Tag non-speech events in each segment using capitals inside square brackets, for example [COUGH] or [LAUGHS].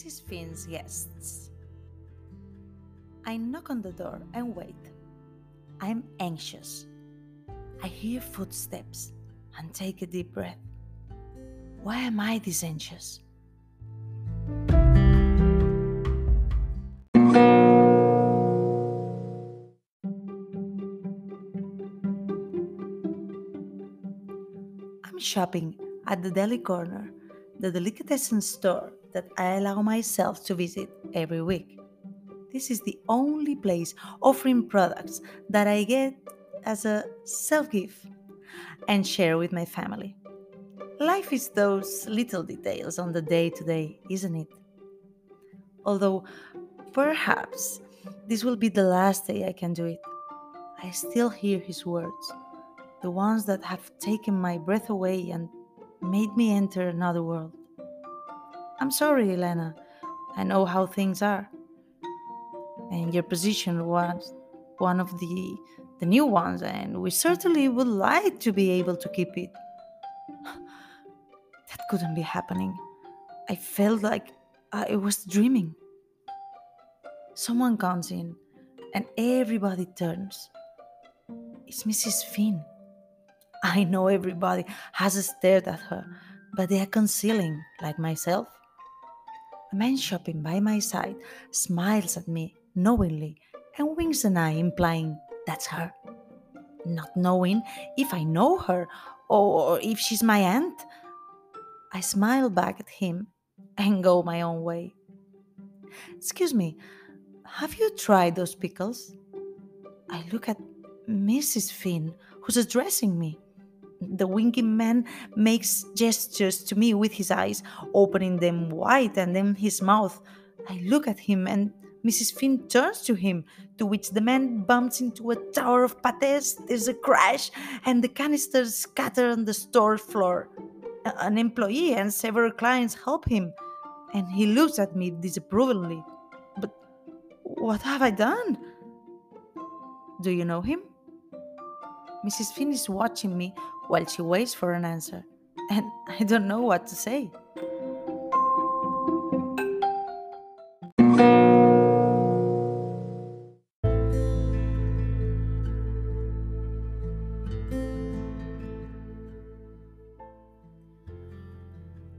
Mrs. Finn's guests. I knock on the door and wait. I'm anxious. I hear footsteps and take a deep breath. Why am I this anxious? I'm shopping at the deli corner, the delicatessen store that I allow myself to visit every week. This is the only place offering products that I get as a self gift and share with my family. Life is those little details on the day to day, isn't it? Although perhaps this will be the last day I can do it, I still hear his words, the ones that have taken my breath away and made me enter another world. I'm sorry, Elena. I know how things are. And your position was one of the the new ones, and we certainly would like to be able to keep it. [SIGHS] That couldn't be happening. I felt like I was dreaming. Someone comes in, and everybody turns. It's Mrs. Finn. I know everybody has stared at her, but they are concealing, like myself. A man shopping by my side smiles at me knowingly and winks an eye, implying that's her. Not knowing if I know her or if she's my aunt, I smile back at him and go my own way. Excuse me, have you tried those pickles? I look at Mrs. Finn, who's addressing me. The winking man makes gestures to me with his eyes, opening them wide and then his mouth. I look at him and Mrs. Finn turns to him, to which the man bumps into a tower of pates. There's a crash, and the canisters scatter on the store floor. An employee and several clients help him, and he looks at me disapprovingly. But what have I done? Do you know him? Mrs. Finn is watching me while she waits for an answer, and [LAUGHS] I don't know what to say.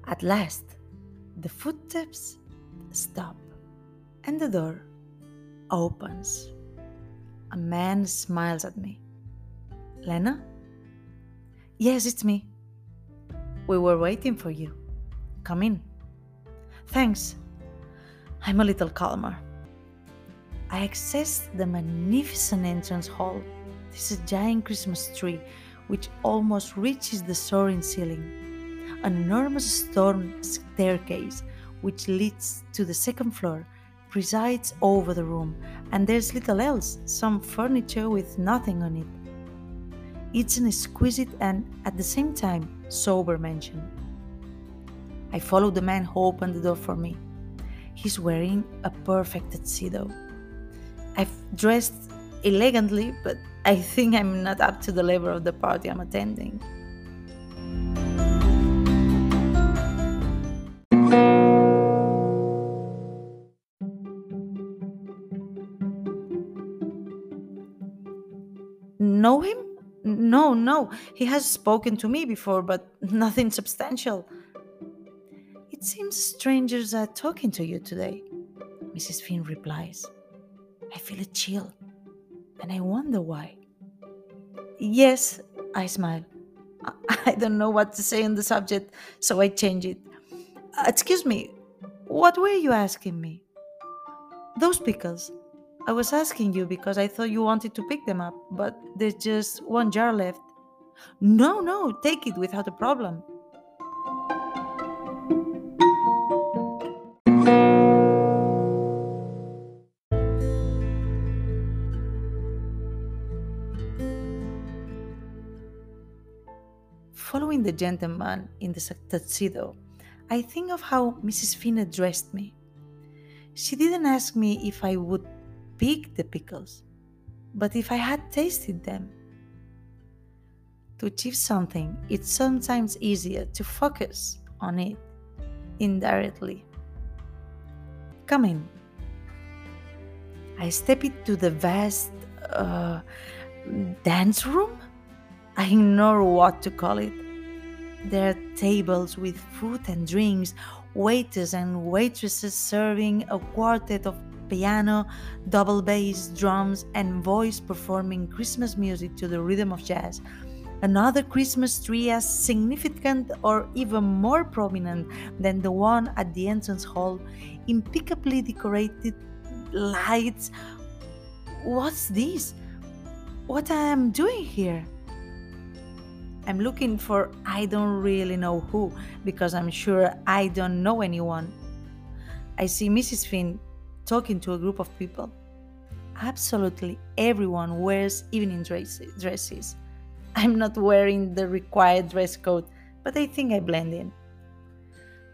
At last, the footsteps stop and the door opens. A man smiles at me. Lena? Yes, it's me. We were waiting for you. Come in. Thanks. I'm a little calmer. I access the magnificent entrance hall. This is a giant Christmas tree which almost reaches the soaring ceiling. An enormous stone staircase which leads to the second floor presides over the room, and there's little else, some furniture with nothing on it. It's an exquisite and, at the same time, sober mansion. I follow the man who opened the door for me. He's wearing a perfect tuxedo. I've dressed elegantly, but I think I'm not up to the level of the party I'm attending. No, no. He has spoken to me before, but [LAUGHS] nothing substantial. It seems strangers are talking to you today, Mrs. Finn replies. I feel a chill, and I wonder why. Yes, I smile. [LAUGHS] I don't know what to say on the subject, so I change it. Uh, excuse me, what were you asking me? Those pickles. I was asking you because I thought you wanted to pick them up, but there's just one jar left. No, no, take it without a problem. Following the gentleman in the tuxedo, I think of how Mrs. Finn addressed me. She didn't ask me if I would pick the pickles, but if I had tasted them. To achieve something, it's sometimes easier to focus on it indirectly. Come in. I step into the vast uh, dance room? I ignore what to call it. There are tables with food and drinks, waiters and waitresses serving a quartet of piano, double bass, drums, and voice performing Christmas music to the rhythm of jazz. Another Christmas tree as significant or even more prominent than the one at the entrance hall, impeccably decorated lights. What's this? What am I am doing here? I'm looking for I don't really know who because I'm sure I don't know anyone. I see Mrs. Finn talking to a group of people. Absolutely everyone wears evening dresses. I'm not wearing the required dress code, but I think I blend in.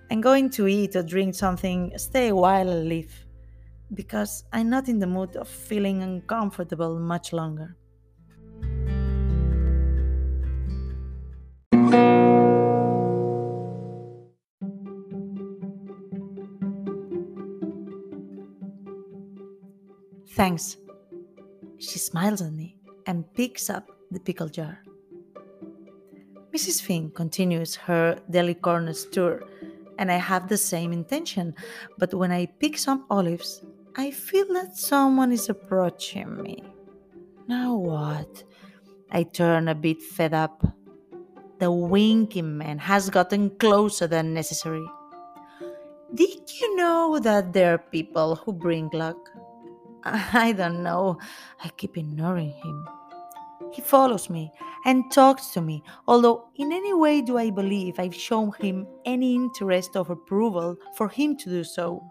I'm going to eat or drink something, stay a while and leave, because I'm not in the mood of feeling uncomfortable much longer. Thanks. She smiles at me and picks up the pickle jar. Mrs. Finn continues her deli corners tour, and I have the same intention, but when I pick some olives, I feel that someone is approaching me. Now what? I turn a bit fed up. The winking man has gotten closer than necessary. Did you know that there are people who bring luck? [LAUGHS] I don't know. I keep ignoring him. He follows me and talks to me, although in any way do I believe I've shown him any interest or approval for him to do so.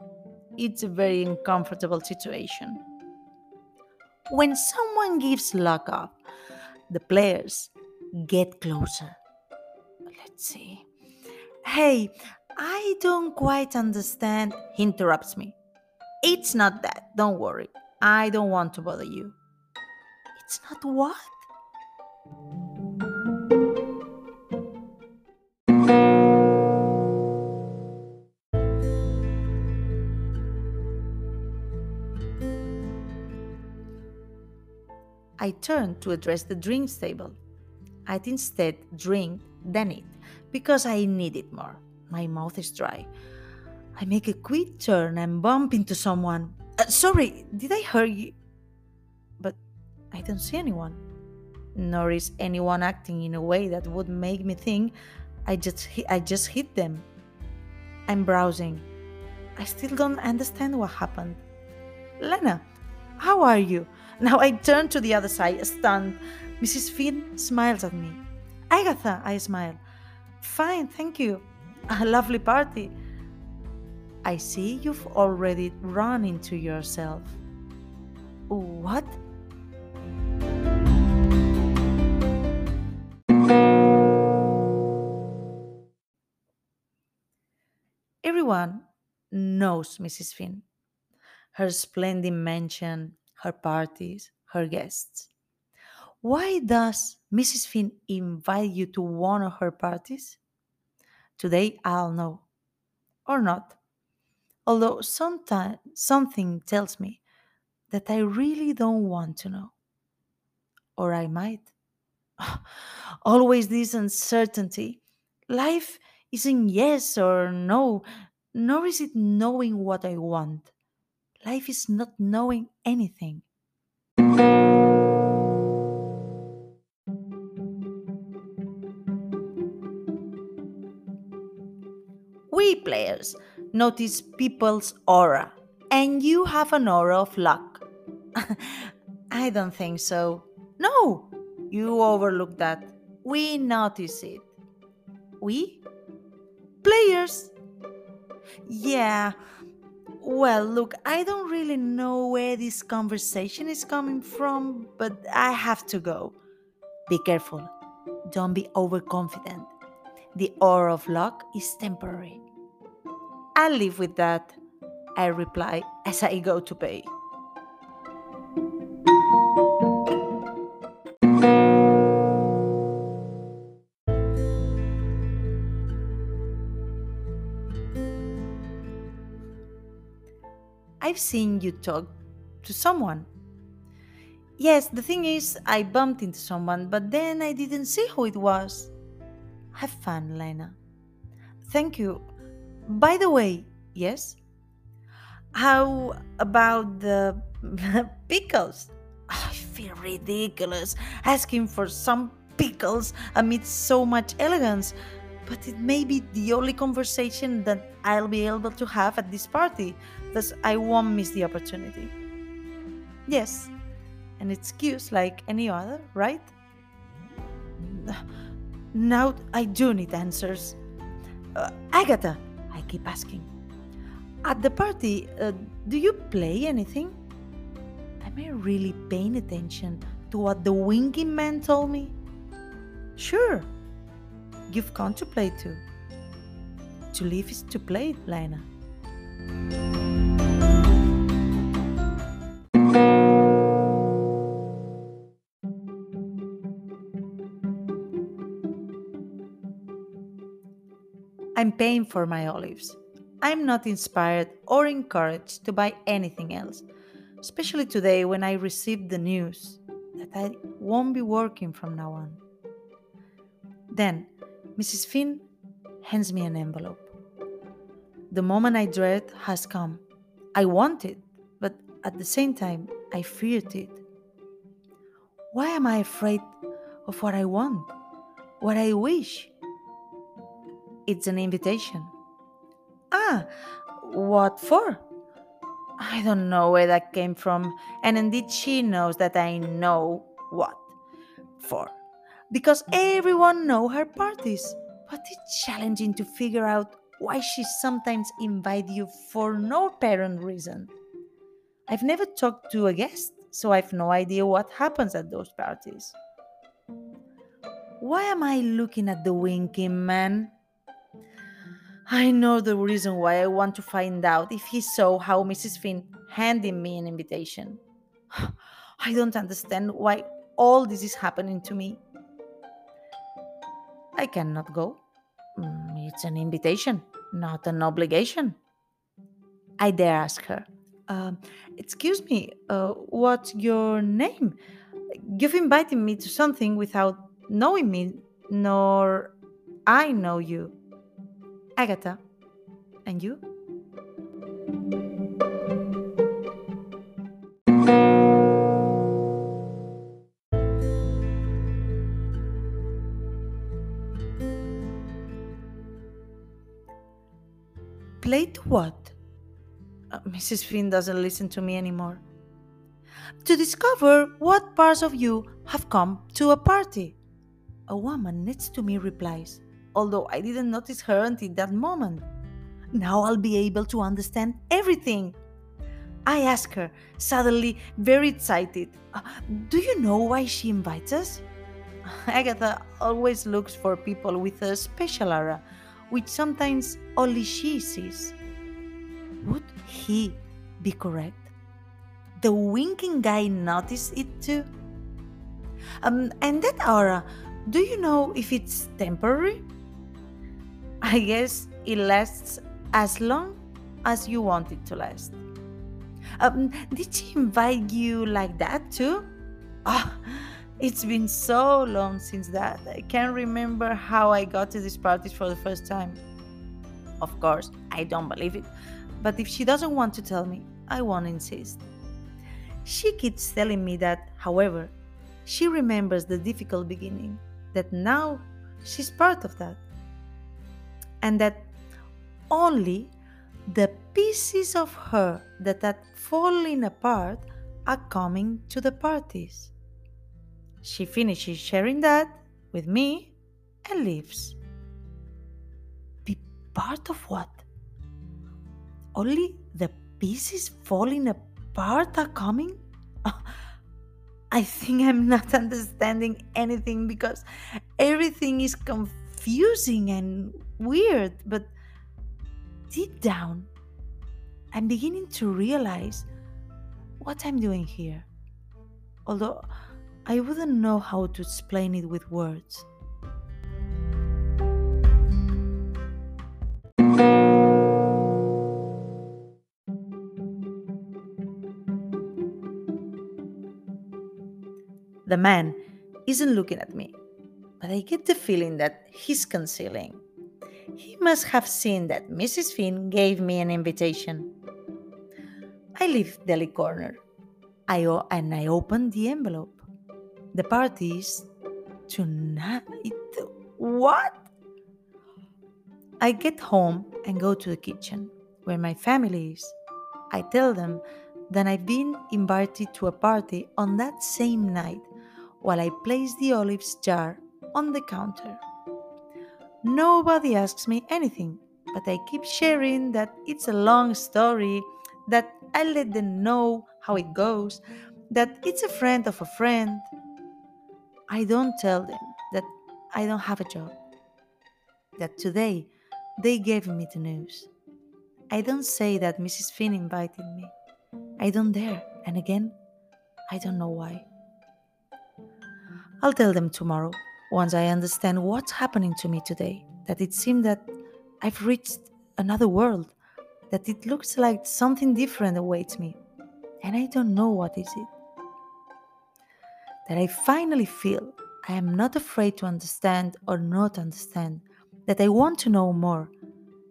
It's a very uncomfortable situation. When someone gives luck up, the players get closer. Let's see. Hey, I don't quite understand. He interrupts me. It's not that, don't worry. I don't want to bother you. It's not what? I turned to address the drinks table. I'd instead drink than eat because I need it more. My mouth is dry. I make a quick turn and bump into someone. Uh, sorry, did I hurt you? But I don't see anyone. Nor is anyone acting in a way that would make me think I just I just hit them. I'm browsing. I still don't understand what happened. Lena, how are you? Now I turn to the other side, stunned. Mrs. Finn smiles at me. Agatha, I smile. Fine, thank you. A lovely party. I see you've already run into yourself. What? Everyone knows Mrs. Finn. Her splendid mansion, her parties, her guests. Why does Mrs. Finn invite you to one of her parties? Today I'll know. Or not although sometimes something tells me that I really don't want to know. Or I might. [LAUGHS] Always this uncertainty. Life isn't yes or no, nor is it knowing what I want. Life is not knowing anything. We players notice people's aura, and you have an aura of luck. [LAUGHS] I don't think so. No, you overlook that. We notice it. We? Players. Yeah. Well, look, I don't really know where this conversation is coming from, but I have to go. Be careful. Don't be overconfident. The aura of luck is temporary. I'll live with that, I reply as I go to pay. I've seen you talk to someone. Yes, the thing is, I bumped into someone, but then I didn't see who it was. Have fun, Lena. Thank you. By the way, yes? How about the [LAUGHS] pickles? Oh, I feel ridiculous asking for some pickles amid so much elegance, but it may be the only conversation that I'll be able to have at this party, thus, I won't miss the opportunity. Yes, an excuse like any other, right? Now I do need answers. Uh, Agatha, I keep asking. At the party, uh, do you play anything? Am I really paying attention to what the winking man told me? Sure. You've come to play too. To live is to play, Lena. I'm paying for my olives. I'm not inspired or encouraged to buy anything else, especially today when I received the news that I won't be working from now on. Then, Mrs. Finn hands me an envelope. The moment I dread has come. I want it, but at the same time, I feared it. Why am I afraid of what I want, what I wish? It's an invitation. Ah, what for? I don't know where that came from, and indeed she knows that I know what for. Because everyone know her parties, but it's challenging to figure out why she sometimes invite you for no apparent reason. I've never talked to a guest, so I've no idea what happens at those parties. Why am I looking at the winking man? I know the reason why I want to find out if he saw how Mrs. Finn handed me an invitation. [SIGHS] I don't understand why all this is happening to me. I cannot go. Mm, It's an invitation, not an obligation. I dare ask her. Um, excuse me, uh, what's your name? You've invited me to something without knowing me, nor I know you. Agatha. And you? What? Uh, Mrs. Finn doesn't listen to me anymore. To discover what parts of you have come to a party. A woman next to me replies, although I didn't notice her until that moment. Now I'll be able to understand everything. I ask her, suddenly very excited, "Uh, Do you know why she invites us? [LAUGHS] Agatha always looks for people with a special aura, which sometimes only she sees. Would he be correct? The winking guy noticed it too. Um, and that aura, do you know if it's temporary? I guess it lasts as long as you want it to last. Um, did she invite you like that too? Ah, it's been so long since that. I can't remember how I got to these parties for the first time. Of course, I don't believe it, but if she doesn't want to tell me, I won't insist. She keeps telling me that, however, she remembers the difficult beginning, that now she's part of that, and that only the pieces of her that had fallen apart are coming to the parties. She finishes sharing that with me and leaves. Be part of what? Only the pieces falling apart are coming? [LAUGHS] I think I'm not understanding anything because everything is confusing and weird, but deep down, I'm beginning to realize what I'm doing here. Although I wouldn't know how to explain it with words. The man isn't looking at me, but I get the feeling that he's concealing. He must have seen that Mrs. Finn gave me an invitation. I leave Deli Corner. I o- and I open the envelope. The party is tonight. What? I get home and go to the kitchen where my family is. I tell them that I've been invited to a party on that same night while I place the olives jar on the counter. Nobody asks me anything, but I keep sharing that it's a long story, that I let them know how it goes, that it's a friend of a friend. I don't tell them that I don't have a job, that today they gave me the news. I don't say that Mrs. Finn invited me. I don't dare, and again, I don't know why. I'll tell them tomorrow, once I understand what's happening to me today, that it seemed that I've reached another world, that it looks like something different awaits me, and I don't know what is it. That I finally feel I am not afraid to understand or not understand, that I want to know more,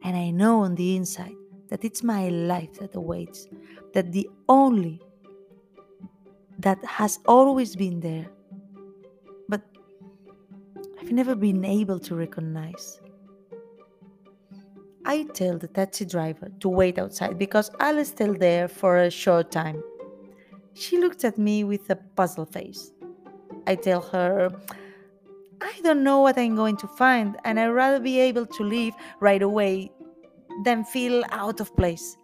and I know on the inside that it's my life that awaits, that the only that has always been there, I've never been able to recognize. I tell the taxi driver to wait outside because I'll still there for a short time. She looks at me with a puzzled face. I tell her, I don't know what I'm going to find, and I'd rather be able to leave right away than feel out of place.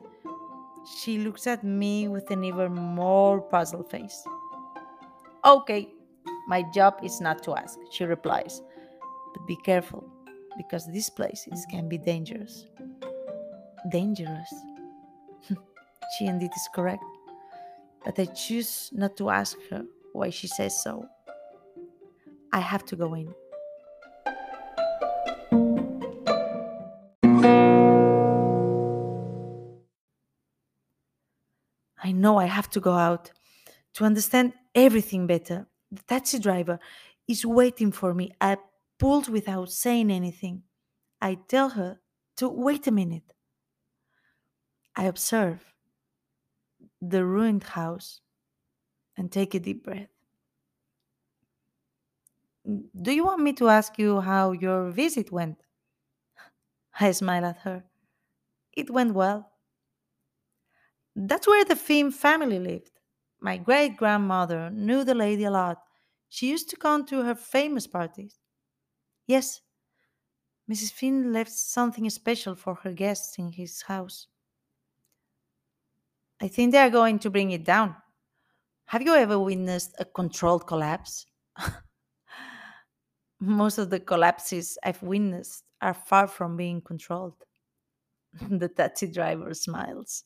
She looks at me with an even more puzzled face. Okay, my job is not to ask, she replies. But be careful, because these places can be dangerous. Dangerous? [LAUGHS] she indeed is correct. But I choose not to ask her why she says so. I have to go in. I know I have to go out to understand everything better. The taxi driver is waiting for me. I pulled without saying anything. I tell her to wait a minute. I observe the ruined house and take a deep breath. Do you want me to ask you how your visit went? I smile at her. It went well. That's where the Finn family lived. My great grandmother knew the lady a lot. She used to come to her famous parties. Yes, Mrs. Finn left something special for her guests in his house. I think they are going to bring it down. Have you ever witnessed a controlled collapse? [LAUGHS] Most of the collapses I've witnessed are far from being controlled. [LAUGHS] the taxi driver smiles.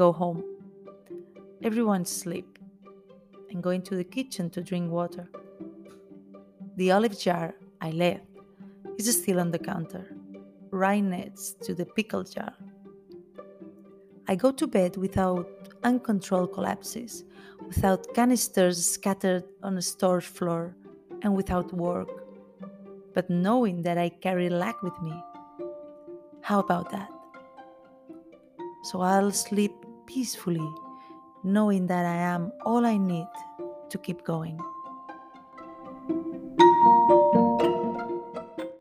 Go home. Everyone's asleep. and go into the kitchen to drink water. The olive jar I left is still on the counter, right next to the pickle jar. I go to bed without uncontrolled collapses, without canisters scattered on a storage floor, and without work, but knowing that I carry luck with me. How about that? So I'll sleep peacefully, knowing that I am all I need to keep going.